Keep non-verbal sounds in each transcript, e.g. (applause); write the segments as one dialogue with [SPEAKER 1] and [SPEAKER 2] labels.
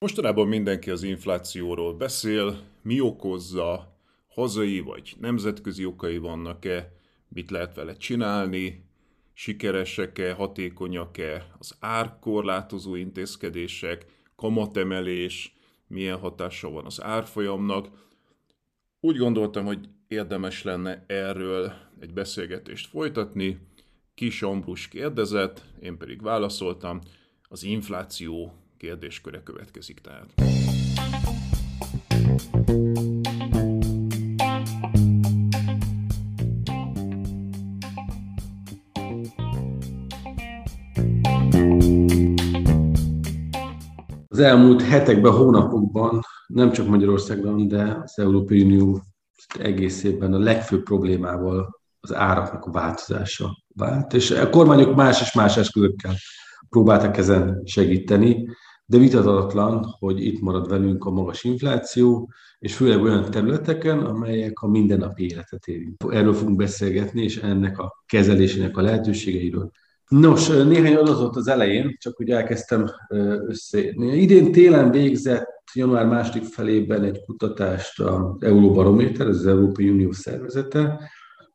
[SPEAKER 1] Mostanában mindenki az inflációról beszél, mi okozza, hazai vagy nemzetközi okai vannak-e, mit lehet vele csinálni, sikeresek-e, hatékonyak-e? Az árkorlátozó intézkedések, kamatemelés, milyen hatása van az árfolyamnak. Úgy gondoltam, hogy érdemes lenne erről egy beszélgetést folytatni. Kis Ambrus kérdezett, én pedig válaszoltam. Az infláció kérdésköre következik tehát.
[SPEAKER 2] Az elmúlt hetekben, hónapokban, nem csak Magyarországban, de az Európai Unió egészében a legfőbb problémával az áraknak a változása vált, és a kormányok más és más eszközökkel próbáltak ezen segíteni de vitatatlan, hogy itt marad velünk a magas infláció, és főleg olyan területeken, amelyek a mindennapi életet érint. Erről fogunk beszélgetni, és ennek a kezelésének a lehetőségeiről. Nos, néhány adatot az elején, csak úgy elkezdtem összeírni. Idén télen végzett január második felében egy kutatást az Euróbarométer, ez az Európai Unió szervezete,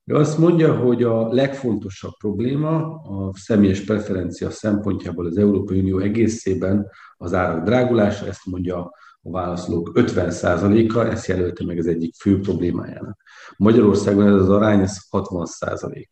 [SPEAKER 2] ő azt mondja, hogy a legfontosabb probléma a személyes preferencia szempontjából az Európai Unió egészében az árak drágulása, ezt mondja a válaszolók 50%-a, ezt jelölte meg az egyik fő problémájának. Magyarországon ez az arány, ez 60%.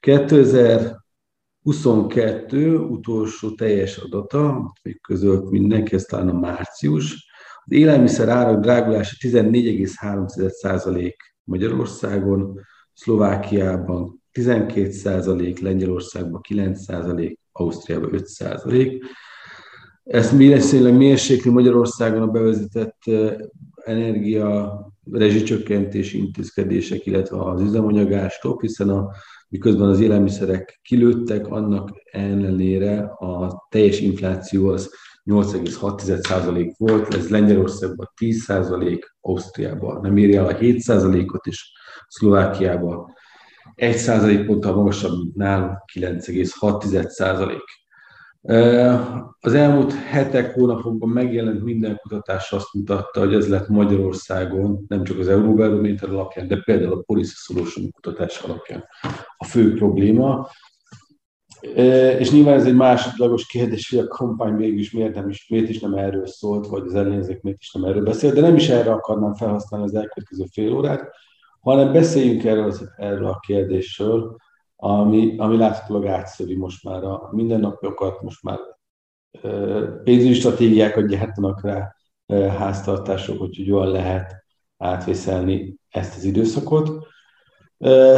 [SPEAKER 2] 2022 utolsó teljes adata, még közölt mindenki, ez talán a március, az élelmiszer árak drágulása 14,3% Magyarországon, Szlovákiában 12 százalék, Lengyelországban 9 százalék, Ausztriában 5 százalék. Ezt viszonylag mérsékli Magyarországon a bevezetett energia rezsicsökkentési intézkedések, illetve az üzemanyagástok, hiszen a, miközben az élelmiszerek kilőttek, annak ellenére a teljes infláció az 8,6% volt, ez Lengyelországban 10%, Ausztriában nem érje el a 7%-ot, és Szlovákiában 1 százalék ponttal magasabb, mint nálunk 9,6 százalék. Az elmúlt hetek, hónapokban megjelent minden kutatás azt mutatta, hogy ez lett Magyarországon, nem csak az Euróbarométer alapján, de például a Policy Solution kutatás alapján a fő probléma. És nyilván ez egy másodlagos kérdés, hogy a kampány végül is miért, nem is, miért is nem erről szólt, vagy az ellenzék miért is nem erről beszélt, de nem is erre akarnám felhasználni az elkövetkező fél órát, hanem beszéljünk erről, erről a kérdésről, ami, ami láthatólag átszövi most már a mindennapokat, most már pénzügyi stratégiákat gyártanak rá háztartások, hogy jól lehet átvészelni ezt az időszakot.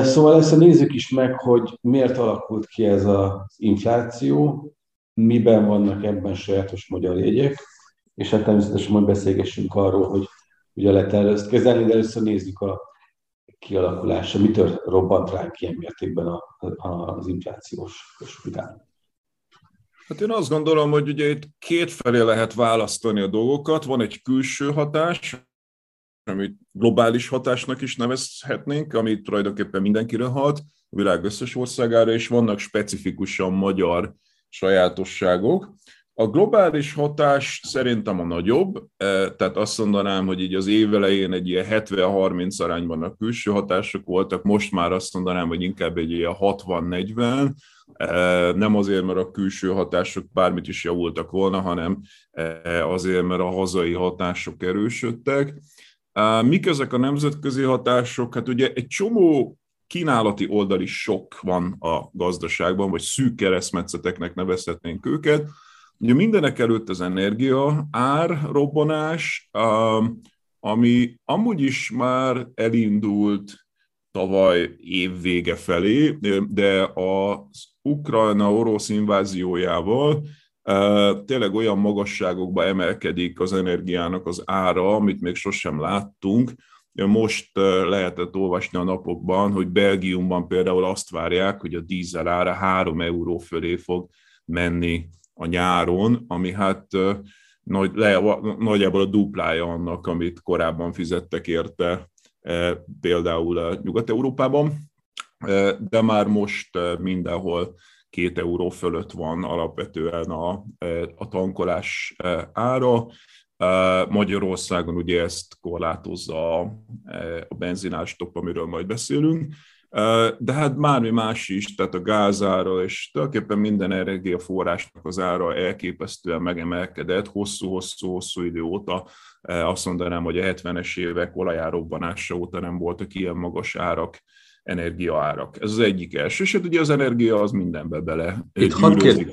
[SPEAKER 2] Szóval ezt nézzük is meg, hogy miért alakult ki ez az infláció, miben vannak ebben sajátos magyar jegyek, és hát természetesen majd beszélgessünk arról, hogy ugye lehet ezt kezelni, de először nézzük a kialakulása, mitől robbant ránk ilyen mértékben a, az inflációs spirál?
[SPEAKER 1] Hát én azt gondolom, hogy ugye itt két felé lehet választani a dolgokat. Van egy külső hatás, amit globális hatásnak is nevezhetnénk, ami tulajdonképpen mindenkire hat, a világ összes országára, és vannak specifikusan magyar sajátosságok. A globális hatás szerintem a nagyobb, e, tehát azt mondanám, hogy így az év elején egy ilyen 70-30 arányban a külső hatások voltak, most már azt mondanám, hogy inkább egy ilyen 60-40, e, nem azért, mert a külső hatások bármit is javultak volna, hanem e, azért, mert a hazai hatások erősödtek. Mik ezek a nemzetközi hatások? Hát ugye egy csomó kínálati oldali sok van a gazdaságban, vagy szűk keresztmetszeteknek nevezhetnénk őket. Ugye mindenek előtt az energia, ár, robbanás, ami amúgy is már elindult tavaly év vége felé, de az Ukrajna-orosz inváziójával tényleg olyan magasságokba emelkedik az energiának az ára, amit még sosem láttunk. Most lehetett olvasni a napokban, hogy Belgiumban például azt várják, hogy a dízel ára 3 euró fölé fog menni a nyáron, ami hát nagy, le, nagyjából a duplája annak, amit korábban fizettek érte például Nyugat-Európában, de már most mindenhol két euró fölött van alapvetően a, a tankolás ára. Magyarországon ugye ezt korlátozza a benzinástop, amiről majd beszélünk, de hát bármi más is, tehát a gázára és tulajdonképpen minden energiaforrásnak az ára elképesztően megemelkedett hosszú-hosszú-hosszú idő óta. Azt mondanám, hogy a 70-es évek olajárobbanása óta nem voltak ilyen magas árak energiaárak. Ez az egyik első. És hát ugye az energia az mindenbe bele Itt gyűrőzik,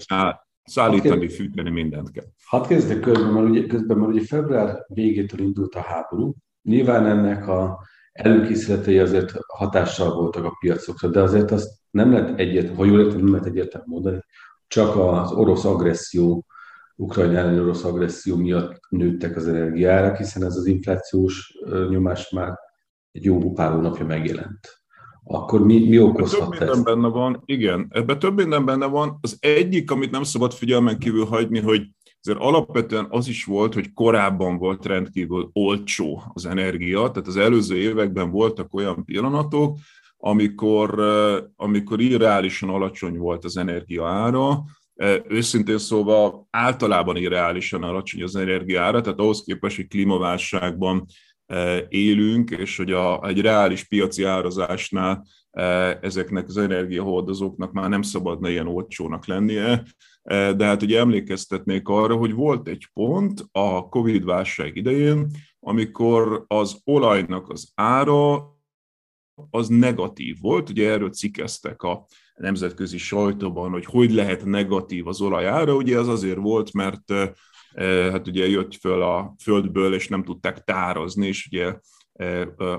[SPEAKER 1] szállítani, had fűteni, mindent kell.
[SPEAKER 2] Hadd kezdek közben, mert ugye, közben, mert ugye február végétől indult a háború. Nyilván ennek a előkészületei azért hatással voltak a piacokra, de azért azt nem lehet egyet, ha jól értem, nem lehet egyértelmű mondani, csak az orosz agresszió, Ukrajna elleni orosz agresszió miatt nőttek az energiárak, hiszen ez az inflációs nyomás már egy jó pár hónapja megjelent akkor mi, mi okozhat több
[SPEAKER 1] minden ezt? benne van, igen, ebben több minden benne van. Az egyik, amit nem szabad figyelmen kívül hagyni, hogy azért alapvetően az is volt, hogy korábban volt rendkívül olcsó az energia, tehát az előző években voltak olyan pillanatok, amikor, amikor irreálisan alacsony volt az energia ára, őszintén szóval általában irreálisan alacsony az energia ára, tehát ahhoz képest, hogy klímaválságban élünk, és hogy a, egy reális piaci árazásnál ezeknek az energiahordozóknak már nem szabadna ilyen olcsónak lennie, de hát ugye emlékeztetnék arra, hogy volt egy pont a Covid-válság idején, amikor az olajnak az ára az negatív volt, ugye erről cikkeztek a nemzetközi sajtóban, hogy hogy lehet negatív az olajára, ugye az azért volt, mert hát ugye jött föl a földből, és nem tudták tározni, és ugye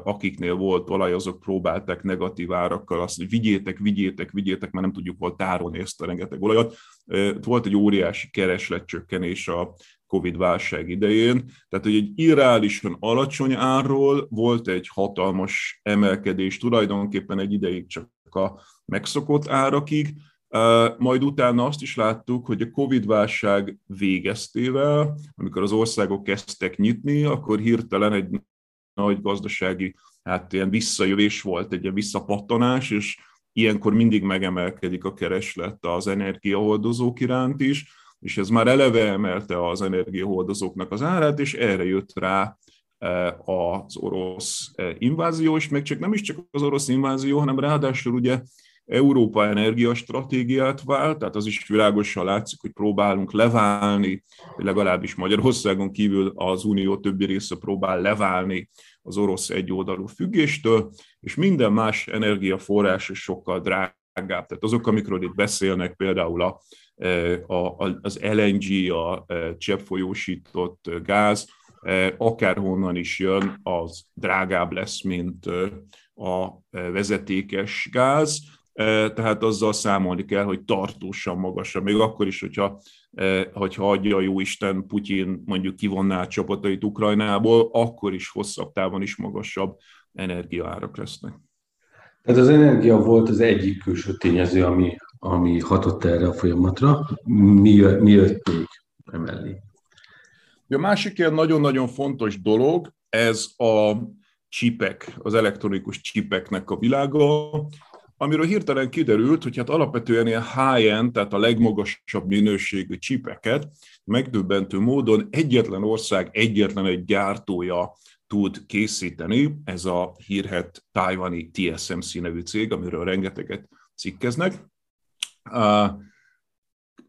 [SPEAKER 1] akiknél volt olaj, azok próbálták negatív árakkal azt, hogy vigyétek, vigyétek, vigyétek, mert nem tudjuk volt tárolni ezt a rengeteg olajat. Volt egy óriási keresletcsökkenés a Covid-válság idején, tehát hogy egy irreálisan alacsony árról volt egy hatalmas emelkedés, tulajdonképpen egy ideig csak a megszokott árakig, majd utána azt is láttuk, hogy a Covid-válság végeztével, amikor az országok kezdtek nyitni, akkor hirtelen egy nagy gazdasági hát ilyen visszajövés volt, egy ilyen visszapattanás, és ilyenkor mindig megemelkedik a kereslet az energiahordozók iránt is, és ez már eleve emelte az energiahordozóknak az árát, és erre jött rá az orosz invázió, és még csak nem is csak az orosz invázió, hanem ráadásul ugye Európa energiastratégiát vált, tehát az is világosan látszik, hogy próbálunk leválni, legalábbis Magyarországon kívül az Unió többi része próbál leválni az orosz egyoldalú függéstől, és minden más energiaforrás is sokkal drágább. Tehát azok, amikről itt beszélnek, például a, a, az LNG, a cseppfolyósított gáz, akárhonnan is jön, az drágább lesz, mint a vezetékes gáz, tehát azzal számolni kell, hogy tartósan magasabb, még akkor is, hogyha, hogyha adja a jó Isten Putyin mondjuk kivonná a csapatait Ukrajnából, akkor is hosszabb távon is magasabb energiaárak lesznek.
[SPEAKER 2] Tehát az energia volt az egyik külső tényező, ami, ami hatott erre a folyamatra. Mi, mi jött még emellé?
[SPEAKER 1] A másik ilyen nagyon-nagyon fontos dolog, ez a csipek, az elektronikus csipeknek a világa. Amiről hirtelen kiderült, hogy hát alapvetően ilyen high-end, tehát a legmagasabb minőségű csipeket megdöbbentő módon egyetlen ország, egyetlen egy gyártója tud készíteni, ez a hírhet tájvani TSMC nevű cég, amiről rengeteget cikkeznek.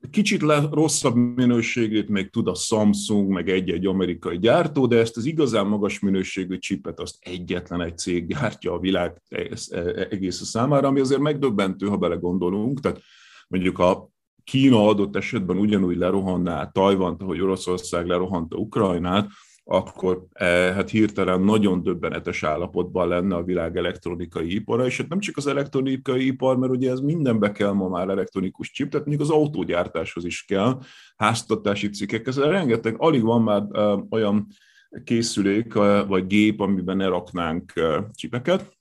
[SPEAKER 1] Kicsit le, rosszabb minőségét még tud a Samsung, meg egy-egy amerikai gyártó, de ezt az igazán magas minőségű csipet azt egyetlen egy cég gyártja a világ egész számára, ami azért megdöbbentő, ha belegondolunk. Tehát mondjuk a Kína adott esetben ugyanúgy lerohanná Tajvant, ahogy Oroszország lerohanta Ukrajnát, akkor eh, hát hirtelen nagyon döbbenetes állapotban lenne a világ elektronikai ipara, és hát nem csak az elektronikai ipar, mert ugye ez mindenbe kell ma már elektronikus chip, tehát mondjuk az autógyártáshoz is kell, háztatási cikkek, ez rengeteg, alig van már eh, olyan készülék eh, vagy gép, amiben ne raknánk csipeket,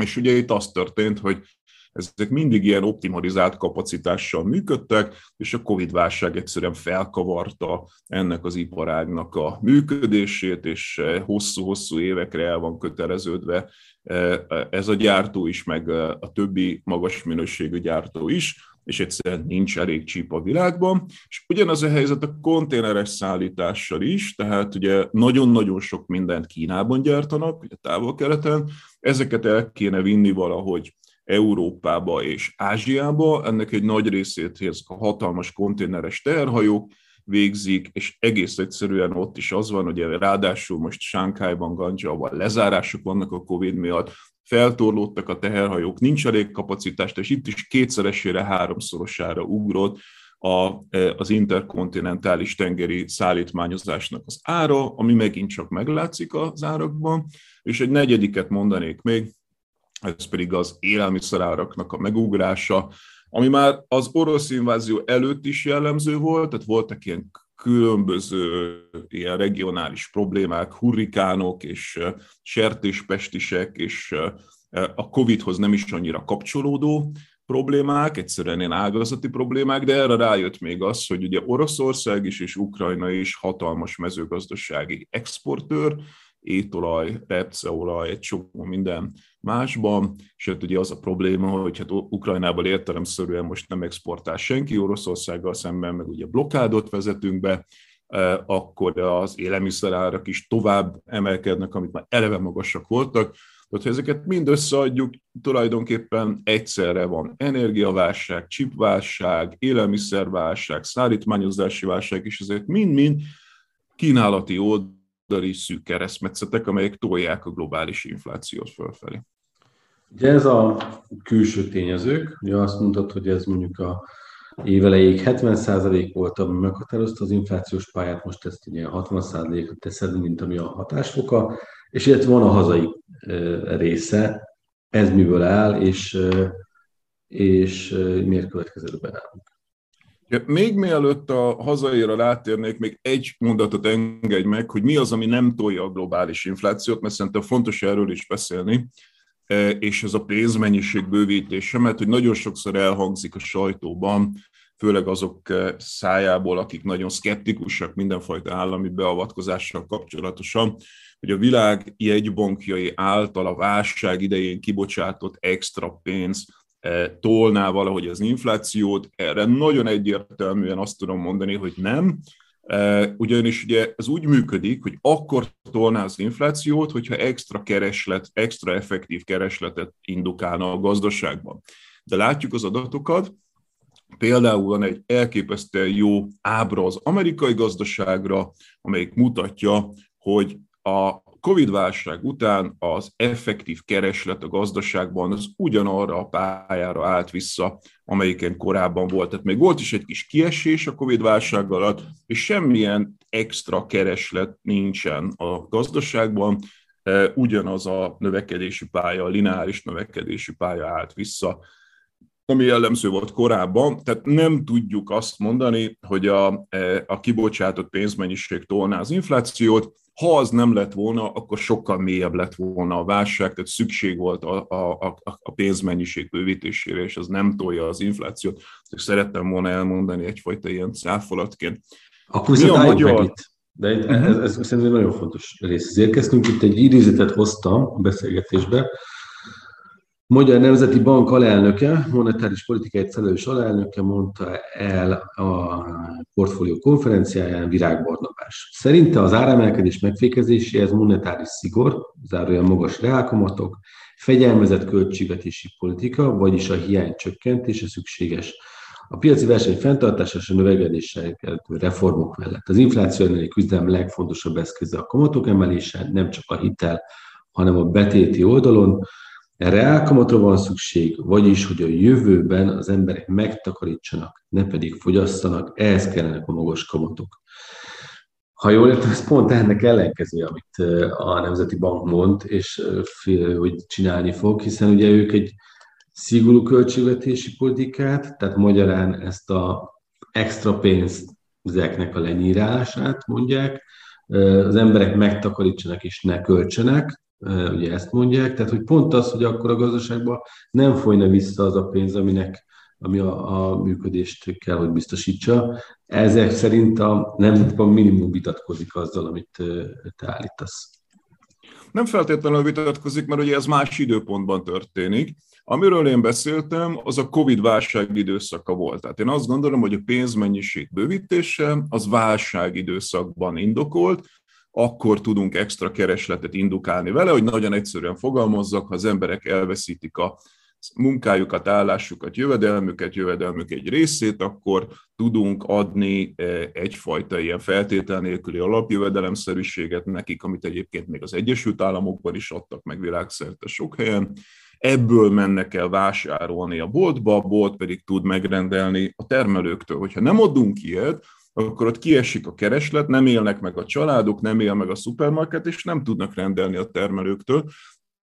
[SPEAKER 1] és ugye itt az történt, hogy ezek mindig ilyen optimalizált kapacitással működtek, és a Covid-válság egyszerűen felkavarta ennek az iparágnak a működését, és hosszú-hosszú évekre el van köteleződve ez a gyártó is, meg a többi magas minőségű gyártó is, és egyszerűen nincs elég csíp a világban. És ugyanaz a helyzet a konténeres szállítással is, tehát ugye nagyon-nagyon sok mindent Kínában gyártanak, ugye távol-keleten, ezeket el kéne vinni valahogy Európába és Ázsiába. Ennek egy nagy részét ezek a hatalmas konténeres teherhajók végzik, és egész egyszerűen ott is az van, hogy ráadásul most Sánkhájban, Gancsában lezárások vannak a Covid miatt, feltorlódtak a teherhajók, nincs elég kapacitást, és itt is kétszeresére, háromszorosára ugrott a, az interkontinentális tengeri szállítmányozásnak az ára, ami megint csak meglátszik az árakban, és egy negyediket mondanék még, ez pedig az élelmiszeráraknak a megugrása, ami már az orosz invázió előtt is jellemző volt, tehát voltak ilyen különböző ilyen regionális problémák, hurrikánok és sertéspestisek, és a Covid-hoz nem is annyira kapcsolódó problémák, egyszerűen ilyen ágazati problémák, de erre rájött még az, hogy ugye Oroszország is és Ukrajna is hatalmas mezőgazdasági exportőr, étolaj, repceolaj, egy csomó minden másban, hát ugye az a probléma, hogy hát Ukrajnából értelemszerűen most nem exportál senki, Oroszországgal szemben meg ugye blokkádot vezetünk be, e, akkor az élelmiszerárak is tovább emelkednek, amit már eleve magasak voltak, tehát ha ezeket mind összeadjuk, tulajdonképpen egyszerre van energiaválság, csipválság, élelmiszerválság, szállítmányozási válság, és ezek mind-mind kínálati oldal oldali szűk keresztmetszetek, amelyek tolják a globális inflációt fölfelé.
[SPEAKER 2] Ugye ez a külső tényezők, ugye azt mondtad, hogy ez mondjuk a évelejéig 70% volt, ami meghatározta az inflációs pályát, most ezt ugye 60%-ra teszed, mint ami a hatásfoka, és illetve van a hazai része, ez miből áll, és, és miért következett be nálunk.
[SPEAKER 1] Még mielőtt a hazaira rátérnék, még egy mondatot engedj meg, hogy mi az, ami nem tolja a globális inflációt, mert szerintem fontos erről is beszélni, e, és ez a pénzmennyiség bővítése, mert hogy nagyon sokszor elhangzik a sajtóban, főleg azok e, szájából, akik nagyon szkeptikusak mindenfajta állami beavatkozással kapcsolatosan, hogy a világ jegybankjai által a válság idején kibocsátott extra pénz tolná valahogy az inflációt. Erre nagyon egyértelműen azt tudom mondani, hogy nem, e, ugyanis ugye ez úgy működik, hogy akkor tolná az inflációt, hogyha extra kereslet, extra effektív keresletet indukálna a gazdaságban. De látjuk az adatokat, például van egy elképesztően jó ábra az amerikai gazdaságra, amelyik mutatja, hogy a Covid-válság után az effektív kereslet a gazdaságban az ugyanarra a pályára állt vissza, amelyiken korábban volt. Tehát még volt is egy kis kiesés a Covid-válság alatt, és semmilyen extra kereslet nincsen a gazdaságban, e, ugyanaz a növekedési pálya, a lineáris növekedési pálya állt vissza, ami jellemző volt korábban, tehát nem tudjuk azt mondani, hogy a, e, a kibocsátott pénzmennyiség tolná az inflációt, ha az nem lett volna, akkor sokkal mélyebb lett volna a válság, tehát szükség volt a, a, a pénzmennyiség bővítésére, és az nem tolja az inflációt. És szerettem volna elmondani egyfajta ilyen száfolatként.
[SPEAKER 2] Akkor Mi a magyar... meg itt. De ez, uh-huh. ez, ez szerintem nagyon fontos rész. Érkeztünk itt egy idézetet hoztam a beszélgetésbe, Magyar Nemzeti Bank alelnöke, monetáris politikai felelős alelnöke mondta el a portfólió konferenciáján Virág Barnabás. Szerinte az áremelkedés megfékezéséhez monetáris szigor, zárójel magas reálkamatok, fegyelmezett költségvetési politika, vagyis a hiány csökkentése szükséges. A piaci verseny fenntartása és a növekedéssel reformok mellett. Az infláció elleni küzdelem legfontosabb eszköze a kamatok emelése, nem csak a hitel, hanem a betéti oldalon, erre elkamatra van szükség, vagyis, hogy a jövőben az emberek megtakarítsanak, ne pedig fogyasszanak, ehhez kellenek a magas kamatok. Ha jól értem, ez pont ennek ellenkező, amit a Nemzeti Bank mond, és hogy csinálni fog, hiszen ugye ők egy szigorú költségvetési politikát, tehát magyarán ezt a extra pénzt ezeknek a lenyírását mondják, az emberek megtakarítsanak és ne költsenek, ugye ezt mondják, tehát hogy pont az, hogy akkor a gazdaságban nem folyna vissza az a pénz, aminek ami a, a működést kell, hogy biztosítsa. Ezek szerint a Nemzeti Bank minimum vitatkozik azzal, amit te állítasz.
[SPEAKER 1] Nem feltétlenül vitatkozik, mert ugye ez más időpontban történik. Amiről én beszéltem, az a Covid válság időszaka volt. Tehát én azt gondolom, hogy a pénzmennyiség bővítése az válság időszakban indokolt, akkor tudunk extra keresletet indukálni vele, hogy nagyon egyszerűen fogalmazzak, ha az emberek elveszítik a munkájukat, állásukat, jövedelmüket, jövedelmük egy részét, akkor tudunk adni e, egyfajta ilyen feltétel nélküli alapjövedelemszerűséget nekik, amit egyébként még az Egyesült Államokban is adtak meg világszerte sok helyen. Ebből mennek el vásárolni a boltba, a bolt pedig tud megrendelni a termelőktől. Hogyha nem adunk ilyet, akkor ott kiesik a kereslet, nem élnek meg a családok, nem él meg a szupermarket, és nem tudnak rendelni a termelőktől.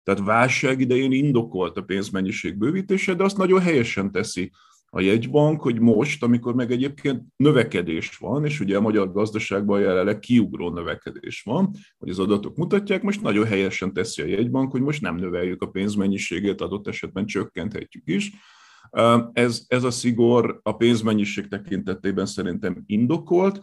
[SPEAKER 1] Tehát válság idején indokolt a pénzmennyiség bővítése, de azt nagyon helyesen teszi a jegybank, hogy most, amikor meg egyébként növekedés van, és ugye a magyar gazdaságban jelenleg kiugró növekedés van, hogy az adatok mutatják, most nagyon helyesen teszi a jegybank, hogy most nem növeljük a pénzmennyiségét, adott esetben csökkenthetjük is, ez, ez a szigor a pénzmennyiség tekintetében szerintem indokolt.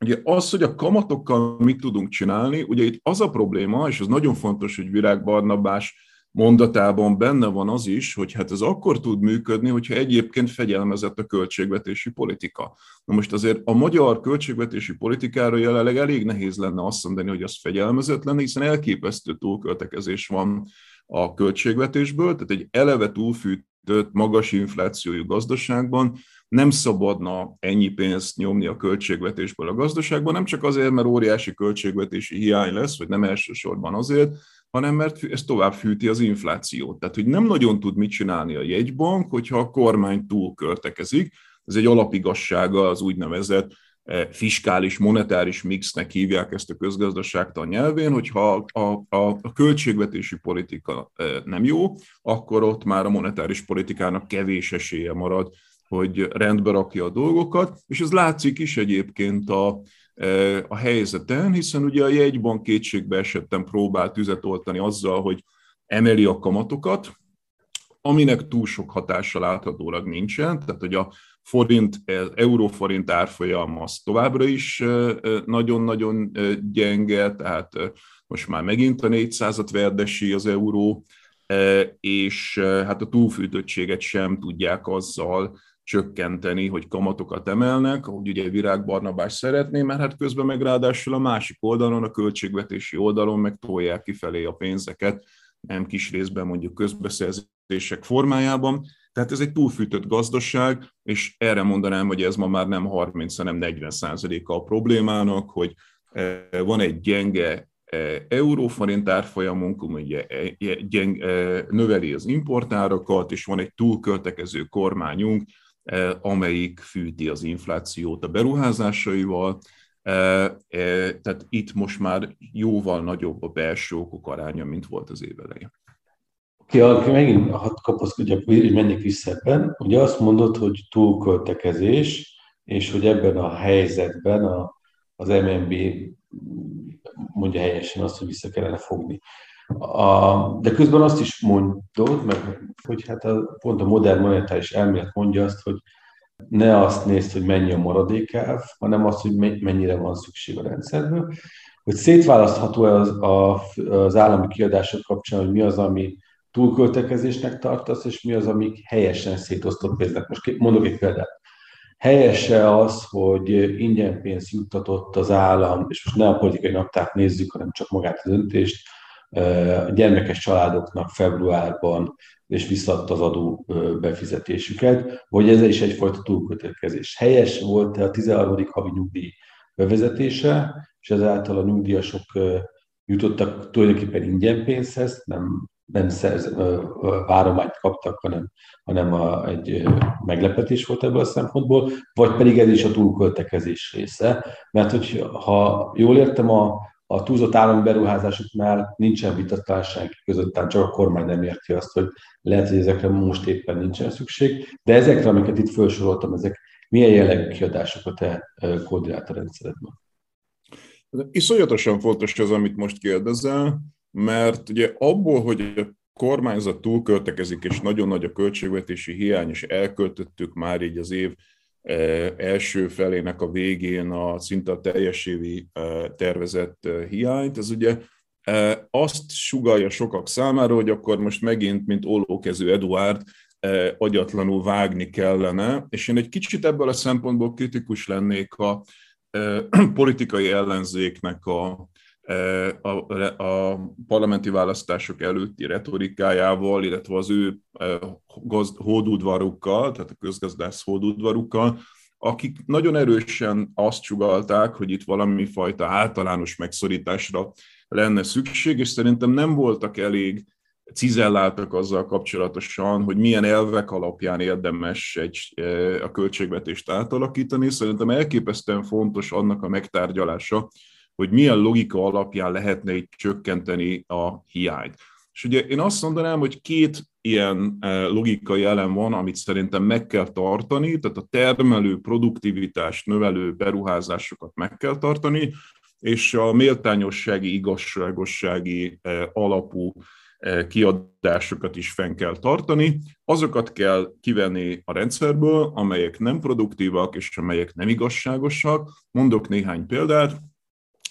[SPEAKER 1] Ugye az, hogy a kamatokkal mit tudunk csinálni, ugye itt az a probléma, és az nagyon fontos, hogy Virág Barnabás mondatában benne van az is, hogy hát ez akkor tud működni, hogyha egyébként fegyelmezett a költségvetési politika. Na most azért a magyar költségvetési politikára jelenleg elég nehéz lenne azt mondani, hogy az fegyelmezett lenne, hiszen elképesztő túlköltekezés van a költségvetésből, tehát egy eleve túlfűt magas inflációjú gazdaságban nem szabadna ennyi pénzt nyomni a költségvetésből a gazdaságban, nem csak azért, mert óriási költségvetési hiány lesz, vagy nem elsősorban azért, hanem mert ez tovább fűti az inflációt. Tehát, hogy nem nagyon tud mit csinálni a jegybank, hogyha a kormány túl költekezik. Ez egy alapigassága az úgynevezett fiskális, monetáris mixnek hívják ezt a közgazdaságtan nyelvén, hogyha a, a, a költségvetési politika e, nem jó, akkor ott már a monetáris politikának kevés esélye marad, hogy rendbe rakja a dolgokat, és ez látszik is egyébként a, e, a helyzeten, hiszen ugye a jegybank kétségbe esettem próbált tüzet oltani azzal, hogy emeli a kamatokat, aminek túl sok hatása láthatólag nincsen, tehát hogy a forint, euróforint árfolyam az továbbra is nagyon-nagyon gyenge, tehát most már megint a 400-at verdesi az euró, és hát a túlfűtöttséget sem tudják azzal csökkenteni, hogy kamatokat emelnek, ahogy ugye Virág Barnabás szeretné, mert hát közben meg ráadásul a másik oldalon, a költségvetési oldalon meg tolják kifelé a pénzeket, nem kis részben mondjuk közbeszerzések formájában, tehát ez egy túlfűtött gazdaság, és erre mondanám, hogy ez ma már nem 30, hanem 40 százaléka a problémának, hogy eh, van egy gyenge eh, euróforint árfolyamunk, ugye eh, gyeng, növeli az importárakat, és van egy túlköltekező kormányunk, amelyik fűti az inflációt a beruházásaival, tehát itt most már jóval nagyobb a belső okok aránya, mint volt az év elején.
[SPEAKER 2] Ki, aki megint hadd kapaszkodjak, hogy menjek vissza ebben, ugye azt mondod, hogy túlköltekezés, és hogy ebben a helyzetben a, az MNB mondja helyesen azt, hogy vissza kellene fogni. A, de közben azt is mondod, meg, hogy hát a, pont a modern monetáris elmélet mondja azt, hogy ne azt nézd, hogy mennyi a maradékáv, hanem azt, hogy mennyire van szükség a rendszerből. Hogy szétválasztható az, az állami kiadások kapcsán, hogy mi az, ami túlköltekezésnek tartasz, és mi az, amik helyesen szétosztott pénznek. Most mondok egy példát. Helyese az, hogy ingyen pénzt juttatott az állam, és most ne a politikai naptárt nézzük, hanem csak magát a döntést, a gyermekes családoknak februárban, és visszadta az adó befizetésüket, hogy ez is egyfajta túlkötelkezés. Helyes volt a 13. havi nyugdíj bevezetése, és ezáltal a nyugdíjasok jutottak tulajdonképpen ingyen pénzhez, nem, nem szerz, várományt kaptak, hanem, hanem a, egy meglepetés volt ebből a szempontból, vagy pedig ez is a túlköltekezés része, mert hogy ha jól értem, a, a túlzott állami beruházásoknál nincsen vitatásság között, csak a kormány nem érti azt, hogy lehet, hogy ezekre most éppen nincsen szükség, de ezekre, amiket itt felsoroltam, ezek milyen jellegű te koordinált a rendszeredben?
[SPEAKER 1] Iszonyatosan fontos az, amit most kérdezel, mert ugye abból, hogy a kormányzat túlköltekezik, és nagyon nagy a költségvetési hiány, és elköltöttük már így az év első felének a végén a szinte a teljes évi tervezett hiányt, ez ugye azt sugalja sokak számára, hogy akkor most megint, mint ollókező Eduard, agyatlanul vágni kellene, és én egy kicsit ebből a szempontból kritikus lennék a (clears throat) politikai ellenzéknek a, a, a parlamenti választások előtti retorikájával, illetve az ő gazd, hódudvarukkal, tehát a közgazdász hódudvarukkal, akik nagyon erősen azt sugalták, hogy itt valami fajta általános megszorításra lenne szükség, és szerintem nem voltak elég cizelláltak azzal kapcsolatosan, hogy milyen elvek alapján érdemes egy, a költségvetést átalakítani. Szerintem elképesztően fontos annak a megtárgyalása, hogy milyen logika alapján lehetne itt csökkenteni a hiányt. És ugye én azt mondanám, hogy két ilyen e, logikai elem van, amit szerintem meg kell tartani, tehát a termelő, produktivitást növelő beruházásokat meg kell tartani, és a méltányossági, igazságossági e, alapú e, kiadásokat is fenn kell tartani. Azokat kell kivenni a rendszerből, amelyek nem produktívak és amelyek nem igazságosak. Mondok néhány példát.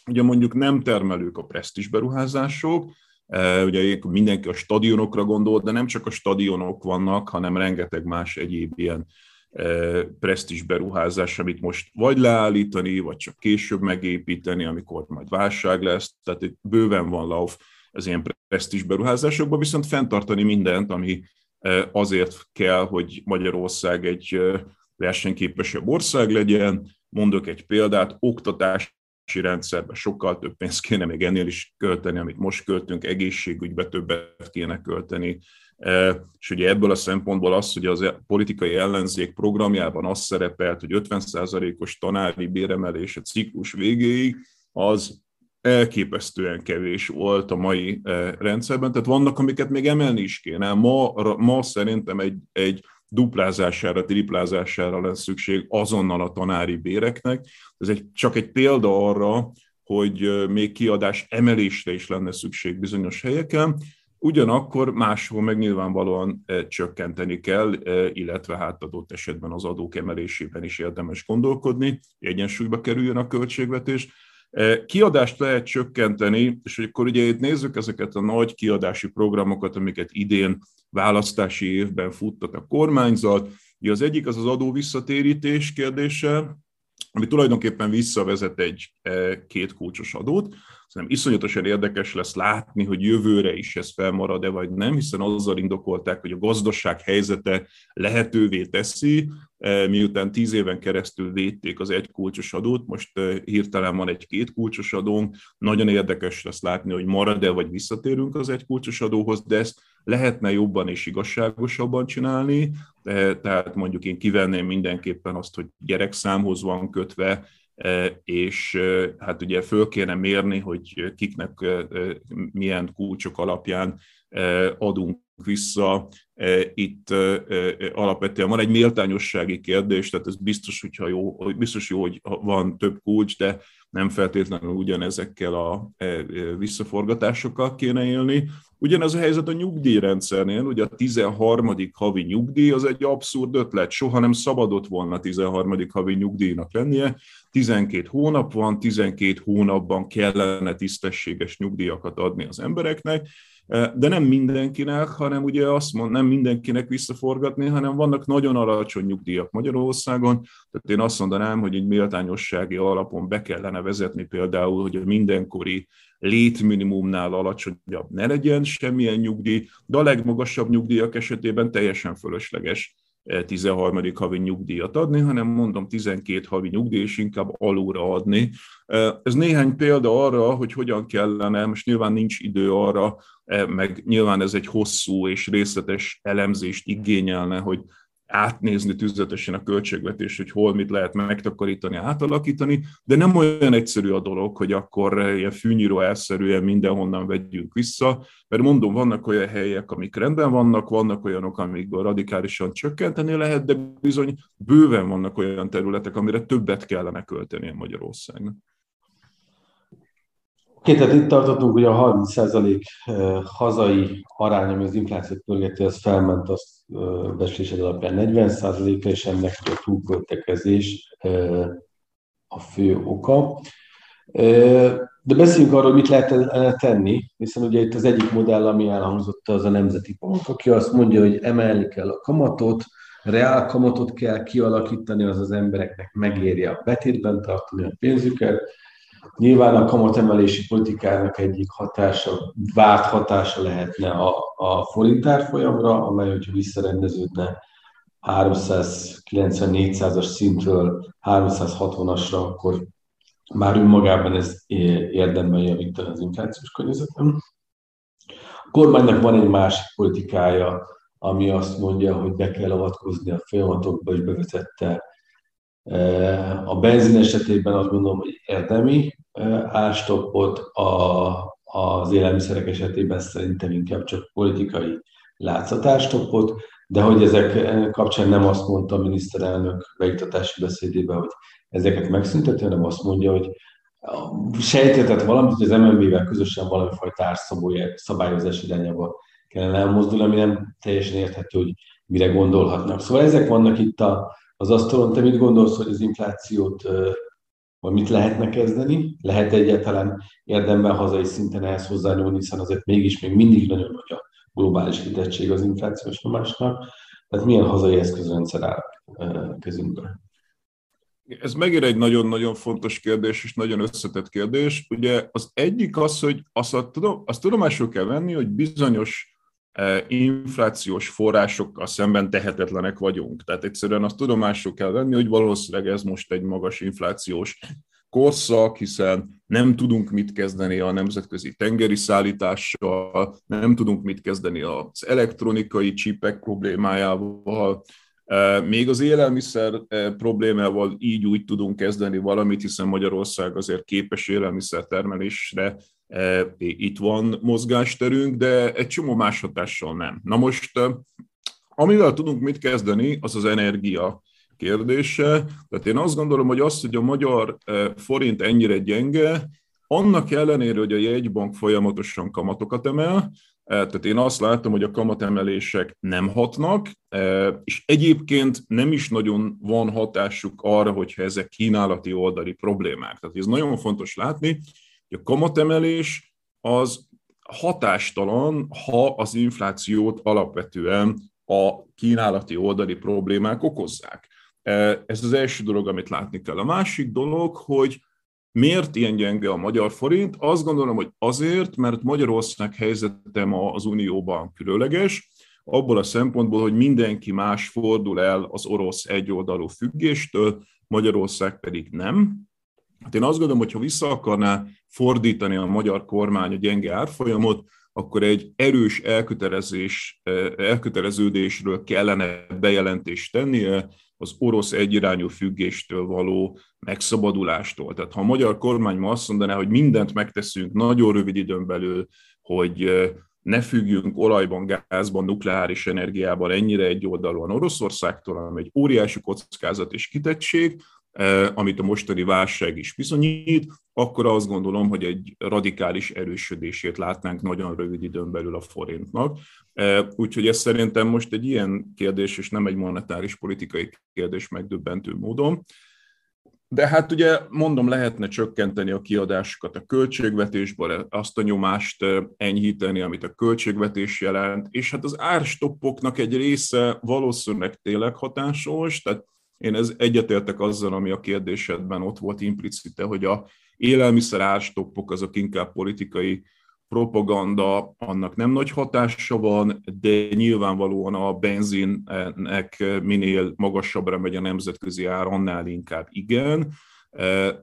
[SPEAKER 1] Ugye mondjuk nem termelők a presztis beruházások, e, ugye mindenki a stadionokra gondol, de nem csak a stadionok vannak, hanem rengeteg más egyéb ilyen e, presztis beruházás, amit most vagy leállítani, vagy csak később megépíteni, amikor majd válság lesz. Tehát itt bőven van lauf az ilyen presztis beruházásokban, viszont fenntartani mindent, ami e, azért kell, hogy Magyarország egy versenyképesebb ország legyen. Mondok egy példát, oktatás rendszerbe sokkal több pénzt kéne még ennél is költeni, amit most költünk, egészségügybe többet kéne költeni. E, és ugye ebből a szempontból az, hogy az politikai ellenzék programjában az szerepelt, hogy 50%-os tanári béremelés a ciklus végéig, az elképesztően kevés volt a mai e, rendszerben, tehát vannak, amiket még emelni is kéne. Ma, ma szerintem egy, egy duplázására, triplázására lesz szükség azonnal a tanári béreknek. Ez egy, csak egy példa arra, hogy még kiadás emelésre is lenne szükség bizonyos helyeken, ugyanakkor máshol meg nyilvánvalóan csökkenteni kell, illetve hát adott esetben az adók emelésében is érdemes gondolkodni, egyensúlyba kerüljön a költségvetés. Kiadást lehet csökkenteni, és akkor ugye itt nézzük ezeket a nagy kiadási programokat, amiket idén választási évben futtat a kormányzat. Az egyik az az adó visszatérítés kérdése, ami tulajdonképpen visszavezet egy két kulcsos adót. Szerintem iszonyatosan érdekes lesz látni, hogy jövőre is ez felmarad-e vagy nem, hiszen azzal indokolták, hogy a gazdaság helyzete lehetővé teszi, e, miután tíz éven keresztül védték az egy kulcsos adót, most e, hirtelen van egy két kulcsos adónk. Nagyon érdekes lesz látni, hogy marad-e vagy visszatérünk az egy kulcsos adóhoz, de ezt lehetne jobban és igazságosabban csinálni, tehát mondjuk én kivenném mindenképpen azt, hogy gyerekszámhoz van kötve, és hát ugye föl kéne mérni, hogy kiknek milyen kulcsok alapján adunk vissza. Itt alapvetően van egy méltányossági kérdés, tehát ez biztos, hogyha jó, biztos jó, hogy van több kulcs, de nem feltétlenül ugyanezekkel a visszaforgatásokkal kéne élni. Ugyanez a helyzet a nyugdíjrendszernél, ugye a 13. havi nyugdíj az egy abszurd ötlet, soha nem szabadott volna 13. havi nyugdíjnak lennie, 12 hónap van, 12 hónapban kellene tisztességes nyugdíjakat adni az embereknek, de nem mindenkinek, hanem ugye azt mond, nem mindenkinek visszaforgatni, hanem vannak nagyon alacsony nyugdíjak Magyarországon, tehát én azt mondanám, hogy egy méltányossági alapon be kellene vezetni például, hogy a mindenkori létminimumnál alacsonyabb ne legyen semmilyen nyugdíj, de a legmagasabb nyugdíjak esetében teljesen fölösleges 13. havi nyugdíjat adni, hanem mondom 12 havi nyugdíj, és inkább alulra adni. Ez néhány példa arra, hogy hogyan kellene, most nyilván nincs idő arra, meg nyilván ez egy hosszú és részletes elemzést igényelne, hogy átnézni tüzetesen a költségvetés, hogy hol mit lehet megtakarítani, átalakítani, de nem olyan egyszerű a dolog, hogy akkor ilyen fűnyíró elszerűen mindenhonnan vegyünk vissza, mert mondom, vannak olyan helyek, amik rendben vannak, vannak olyanok, amikből radikálisan csökkenteni lehet, de bizony bőven vannak olyan területek, amire többet kellene költeni a Magyarországnak.
[SPEAKER 2] Oké, tehát itt tartottunk, hogy a 30% hazai arány, ami az inflációt pörgeti, az felment, azt beszélésed alapján 40%-ra, és ennek a túlköltekezés a fő oka. De beszéljünk arról, mit lehet tenni, hiszen ugye itt az egyik modell, ami elhangzott, az a Nemzeti Bank, aki azt mondja, hogy emelni kell a kamatot, reál kamatot kell kialakítani, az az embereknek megérje a betétben tartani a pénzüket, Nyilván a kamatemelési politikának egyik hatása, várt hatása lehetne a, a forintár folyamra, amely, hogyha visszarendeződne 390-400-as szintről 360-asra, akkor már önmagában ez érdemben javítani az inflációs környezetem. A kormánynak van egy másik politikája, ami azt mondja, hogy be kell avatkozni a folyamatokba, és bevezette a benzin esetében azt gondolom, hogy érdemi árstoppot, a, az élelmiszerek esetében szerintem inkább csak politikai látszatárstoppot, de hogy ezek kapcsán nem azt mondta a miniszterelnök beiktatási beszédében, hogy ezeket megszünteti, hanem azt mondja, hogy sejtetett valamit, hogy az MNB-vel közösen valami fajta árszabályozás irányába kellene elmozdulni, ami nem teljesen érthető, hogy mire gondolhatnak. Szóval ezek vannak itt a, az asztalon. Te mit gondolsz, hogy az inflációt vagy mit lehetne kezdeni? Lehet egyáltalán érdemben hazai szinten ehhez hozzányúlni, hiszen azért mégis még mindig nagyon nagy a globális kitettség az inflációs nyomásnak. Tehát milyen hazai eszközrendszer áll kezünkben?
[SPEAKER 1] Ez megint egy nagyon-nagyon fontos kérdés, és nagyon összetett kérdés. Ugye az egyik az, hogy azt, tudom, azt tudomásul kell venni, hogy bizonyos inflációs forrásokkal szemben tehetetlenek vagyunk. Tehát egyszerűen azt tudomásul kell venni, hogy valószínűleg ez most egy magas inflációs korszak, hiszen nem tudunk mit kezdeni a nemzetközi tengeri szállítással, nem tudunk mit kezdeni az elektronikai csipek problémájával, még az élelmiszer problémával így úgy tudunk kezdeni valamit, hiszen Magyarország azért képes élelmiszer termelésre itt van mozgásterünk, de egy csomó más hatással nem. Na most, amivel tudunk mit kezdeni, az az energia kérdése. Tehát én azt gondolom, hogy az, hogy a magyar forint ennyire gyenge, annak ellenére, hogy a jegybank folyamatosan kamatokat emel, tehát én azt látom, hogy a kamatemelések nem hatnak, és egyébként nem is nagyon van hatásuk arra, hogyha ezek kínálati oldali problémák. Tehát ez nagyon fontos látni, a kamatemelés az hatástalan, ha az inflációt alapvetően a kínálati oldali problémák okozzák. E, ez az első dolog, amit látni kell. A másik dolog, hogy miért ilyen gyenge a magyar forint? Azt gondolom, hogy azért, mert Magyarország helyzete ma az Unióban különleges, abból a szempontból, hogy mindenki más fordul el az orosz egyoldalú függéstől, Magyarország pedig nem. Hát én azt gondolom, hogy ha vissza akarná fordítani a magyar kormány a gyenge árfolyamot, akkor egy erős elkötelezés, eh, elköteleződésről kellene bejelentést tennie az orosz egyirányú függéstől való megszabadulástól. Tehát ha a magyar kormány ma azt mondaná, hogy mindent megteszünk nagyon rövid időn belül, hogy eh, ne függjünk olajban, gázban, nukleáris energiában ennyire egyoldalúan Oroszországtól, hanem egy óriási kockázat és kitettség, amit a mostani válság is bizonyít, akkor azt gondolom, hogy egy radikális erősödését látnánk nagyon rövid időn belül a forintnak. Úgyhogy ez szerintem most egy ilyen kérdés, és nem egy monetáris politikai kérdés megdöbbentő módon. De hát ugye mondom, lehetne csökkenteni a kiadásokat a költségvetésből, azt a nyomást enyhíteni, amit a költségvetés jelent, és hát az árstoppoknak egy része valószínűleg tényleg hatásos, tehát én ez egyetértek azzal, ami a kérdésedben ott volt implicite, hogy a élelmiszer árstoppok azok inkább politikai propaganda, annak nem nagy hatása van, de nyilvánvalóan a benzinnek minél magasabbra megy a nemzetközi ár, annál inkább igen.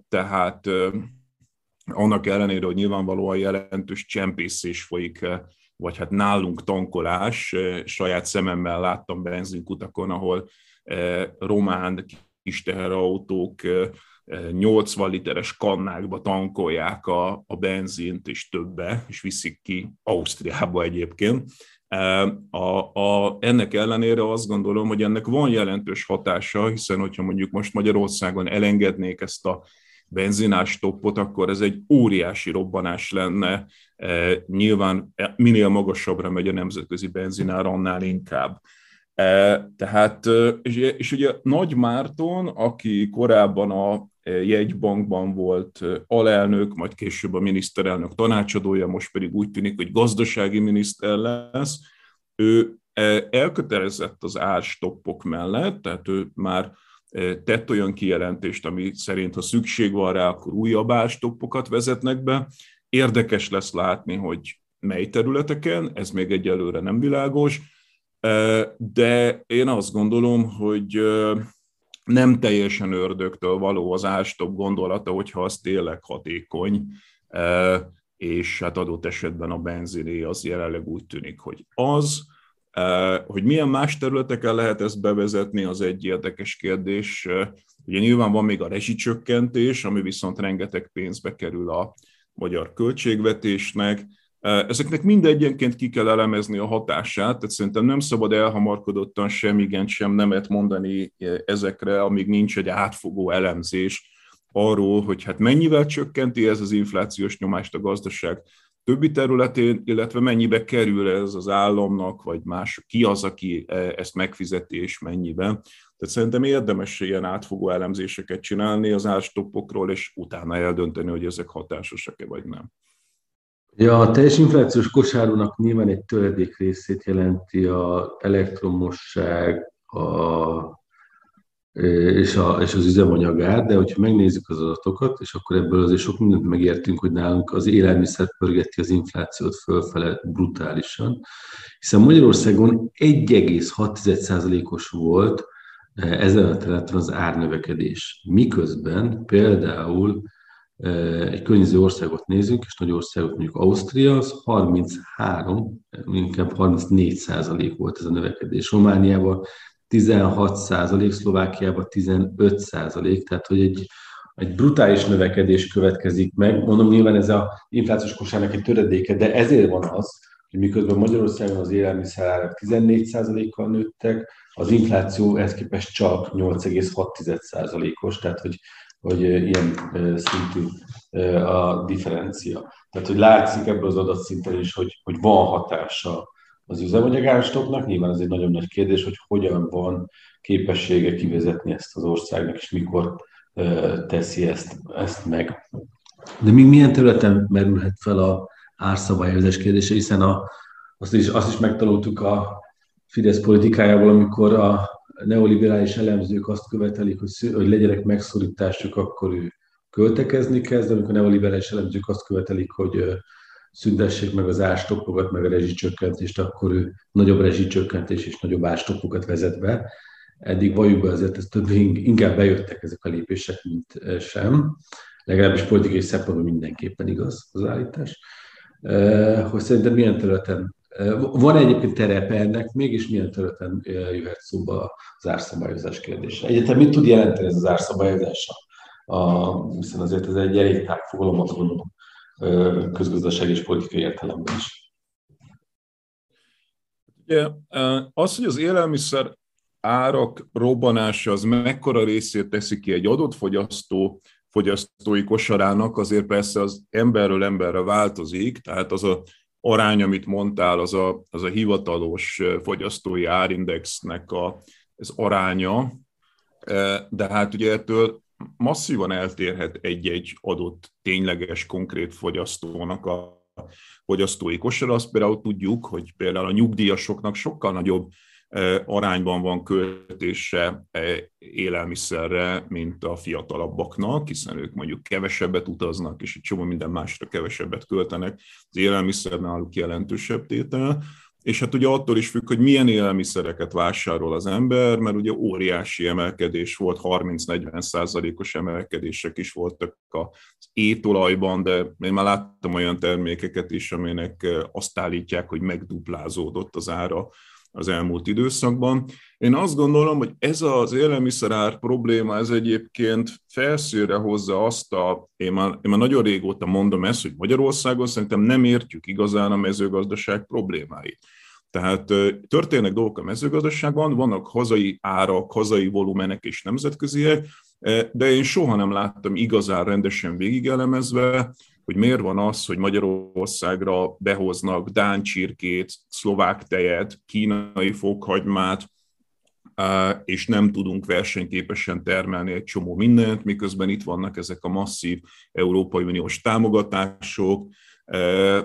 [SPEAKER 1] Tehát annak ellenére, hogy nyilvánvalóan jelentős csempészés folyik, vagy hát nálunk tankolás, saját szememmel láttam benzinkutakon, ahol román kis teherautók 80 literes kannákba tankolják a, a benzint és többe, és viszik ki Ausztriába egyébként. A, a, ennek ellenére azt gondolom, hogy ennek van jelentős hatása, hiszen hogyha mondjuk most Magyarországon elengednék ezt a benzinás toppot, akkor ez egy óriási robbanás lenne. Nyilván minél magasabbra megy a nemzetközi benzinár, annál inkább. Tehát, és, és ugye Nagy Márton, aki korábban a jegybankban volt alelnök, majd később a miniszterelnök tanácsadója, most pedig úgy tűnik, hogy gazdasági miniszter lesz. Ő elkötelezett az árstoppok mellett, tehát ő már tett olyan kijelentést, ami szerint, ha szükség van rá, akkor újabb árstoppokat vezetnek be. Érdekes lesz látni, hogy mely területeken, ez még egyelőre nem világos, de én azt gondolom, hogy nem teljesen ördögtől való az ástop gondolata, hogyha az tényleg hatékony, és hát adott esetben a benziné az jelenleg úgy tűnik, hogy az, hogy milyen más területeken lehet ezt bevezetni, az egy érdekes kérdés. Ugye nyilván van még a rezsicsökkentés, ami viszont rengeteg pénzbe kerül a magyar költségvetésnek, Ezeknek mindegyenként ki kell elemezni a hatását, tehát szerintem nem szabad elhamarkodottan sem igen, sem nemet mondani ezekre, amíg nincs egy átfogó elemzés arról, hogy hát mennyivel csökkenti ez az inflációs nyomást a gazdaság többi területén, illetve mennyibe kerül ez az államnak, vagy más, ki az, aki ezt megfizeti, és mennyiben. Tehát szerintem érdemes ilyen átfogó elemzéseket csinálni az árstoppokról, és utána eldönteni, hogy ezek hatásosak-e vagy nem.
[SPEAKER 2] Ja, a teljes inflációs kosárunak nyilván egy töredék részét jelenti a elektromosság a, és, a, és az üzemanyagár, de hogyha megnézzük az adatokat, és akkor ebből azért sok mindent megértünk, hogy nálunk az élelmiszer pörgeti az inflációt fölfele brutálisan, hiszen Magyarországon 1,6%-os volt ezen a területen az árnövekedés. Miközben például egy környező országot nézünk, és nagy országot mondjuk Ausztria, az 33, inkább 34 százalék volt ez a növekedés. Romániában 16 százalék, Szlovákiában 15 százalék, tehát hogy egy, egy brutális növekedés következik meg. Mondom, nyilván ez a inflációs kosárnak egy töredéke, de ezért van az, hogy miközben Magyarországon az élelmiszerárak 14 százalékkal nőttek, az infláció ehhez képest csak 8,6 százalékos, tehát hogy hogy ilyen szintű a differencia. Tehát, hogy látszik ebből az adatszinten is, hogy, hogy van hatása az üzemanyagárstoknak. Nyilván ez egy nagyon nagy kérdés, hogy hogyan van képessége kivezetni ezt az országnak, és mikor teszi ezt, ezt meg. De még milyen területen merülhet fel a árszabályozás kérdése, hiszen a, azt, is, azt is megtanultuk a Fidesz politikájából, amikor a neoliberális elemzők azt követelik, hogy, hogy legyenek megszorítások, akkor ő költekezni kezd, amikor neoliberális elemzők azt követelik, hogy szüntessék meg az ástoppokat, meg a rezsicsökkentést, akkor ő nagyobb rezsicsökkentés és nagyobb ástoppokat vezet be. Eddig valljuk be azért, ez több, inkább bejöttek ezek a lépések, mint sem. Legalábbis politikai szempontból mindenképpen igaz az állítás. Hogy szerintem milyen területen van egyébként terepe ennek, mégis milyen területen jöhet szóba az árszabályozás kérdése? Egyetem mit tud jelenteni ez az árszabályozás? A, hiszen azért ez egy elég tág gondolom közgazdaság és politikai értelemben is.
[SPEAKER 1] Ugye, az, hogy az élelmiszer árak robbanása az mekkora részét teszi ki egy adott fogyasztó fogyasztói kosarának, azért persze az emberről emberre változik, tehát az a arány, amit mondtál, az a, az a hivatalos fogyasztói árindexnek a, az aránya, de hát ugye ettől masszívan eltérhet egy-egy adott tényleges, konkrét fogyasztónak a fogyasztói kosar. Azt például tudjuk, hogy például a nyugdíjasoknak sokkal nagyobb arányban van költése élelmiszerre, mint a fiatalabbaknak, hiszen ők mondjuk kevesebbet utaznak, és egy csomó minden másra kevesebbet költenek. Az élelmiszer náluk jelentősebb tétel, és hát ugye attól is függ, hogy milyen élelmiszereket vásárol az ember, mert ugye óriási emelkedés volt, 30-40 százalékos emelkedések is voltak az étolajban, de én már láttam olyan termékeket is, aminek azt állítják, hogy megduplázódott az ára az elmúlt időszakban. Én azt gondolom, hogy ez az élelmiszerár probléma, ez egyébként felszőre hozza azt a, én már, én már nagyon régóta mondom ezt, hogy Magyarországon szerintem nem értjük igazán a mezőgazdaság problémáit. Tehát történnek dolgok a mezőgazdaságban, vannak hazai árak, hazai volumenek és nemzetköziek, de én soha nem láttam igazán rendesen végigelemezve, hogy miért van az, hogy Magyarországra behoznak dán csirkét, szlovák tejet, kínai fokhagymát, és nem tudunk versenyképesen termelni egy csomó mindent, miközben itt vannak ezek a masszív Európai Uniós támogatások,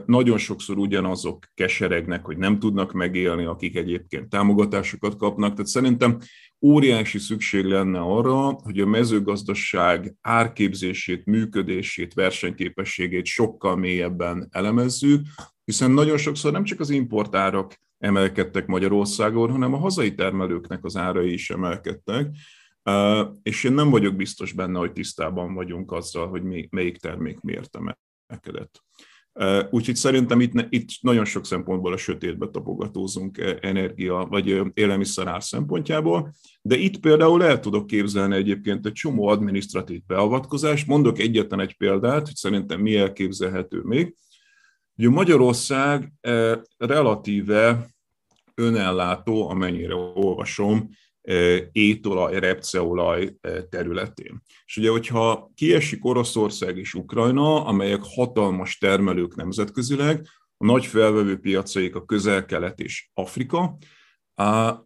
[SPEAKER 1] nagyon sokszor ugyanazok keseregnek, hogy nem tudnak megélni, akik egyébként támogatásokat kapnak. Tehát szerintem óriási szükség lenne arra, hogy a mezőgazdaság árképzését, működését, versenyképességét sokkal mélyebben elemezzük, hiszen nagyon sokszor nem csak az importárak emelkedtek Magyarországon, hanem a hazai termelőknek az árai is emelkedtek, és én nem vagyok biztos benne, hogy tisztában vagyunk azzal, hogy melyik termék miért emelkedett. Úgyhogy szerintem itt, itt nagyon sok szempontból a sötétbe tapogatózunk energia vagy élelmiszerár szempontjából, de itt például el tudok képzelni egyébként egy csomó administratív beavatkozást. Mondok egyetlen egy példát, hogy szerintem mi elképzelhető még. Ugye Magyarország relatíve önellátó, amennyire olvasom, étolaj, repceolaj területén. És ugye, hogyha kiesik Oroszország és Ukrajna, amelyek hatalmas termelők nemzetközileg, a nagy felvevő piacaik a közel-kelet és Afrika,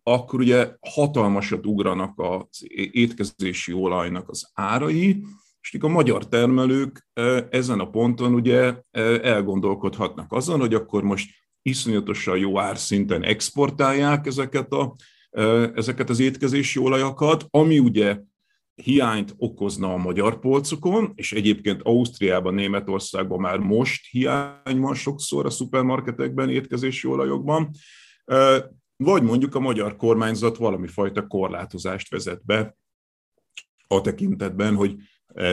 [SPEAKER 1] akkor ugye hatalmasat ugranak az étkezési olajnak az árai, és a magyar termelők ezen a ponton ugye elgondolkodhatnak azon, hogy akkor most iszonyatosan jó árszinten exportálják ezeket a ezeket az étkezési olajakat, ami ugye hiányt okozna a magyar polcokon, és egyébként Ausztriában, Németországban már most hiány van sokszor a szupermarketekben, étkezési olajokban, vagy mondjuk a magyar kormányzat valami fajta korlátozást vezet be a tekintetben, hogy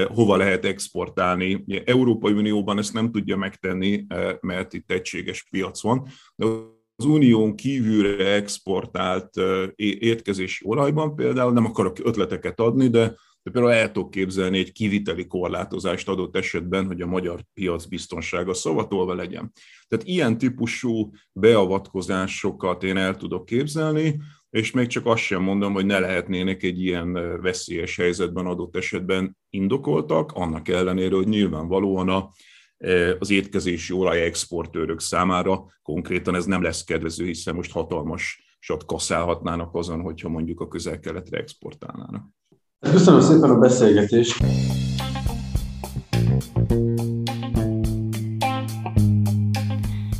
[SPEAKER 1] hova lehet exportálni. Európai Unióban ezt nem tudja megtenni, mert itt egységes piac van, de az unión kívülre exportált étkezési olajban például, nem akarok ötleteket adni, de, de például el tudok képzelni egy kiviteli korlátozást adott esetben, hogy a magyar piac biztonsága szavatolva legyen. Tehát ilyen típusú beavatkozásokat én el tudok képzelni, és még csak azt sem mondom, hogy ne lehetnének egy ilyen veszélyes helyzetben adott esetben indokoltak, annak ellenére, hogy nyilvánvalóan a az étkezési olaj exportőrök számára konkrétan ez nem lesz kedvező, hiszen most hatalmas sat kaszálhatnának azon, hogyha mondjuk a közel-keletre exportálnának.
[SPEAKER 2] Köszönöm szépen a beszélgetést!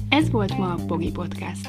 [SPEAKER 3] Ez volt ma a Pogi Podcast.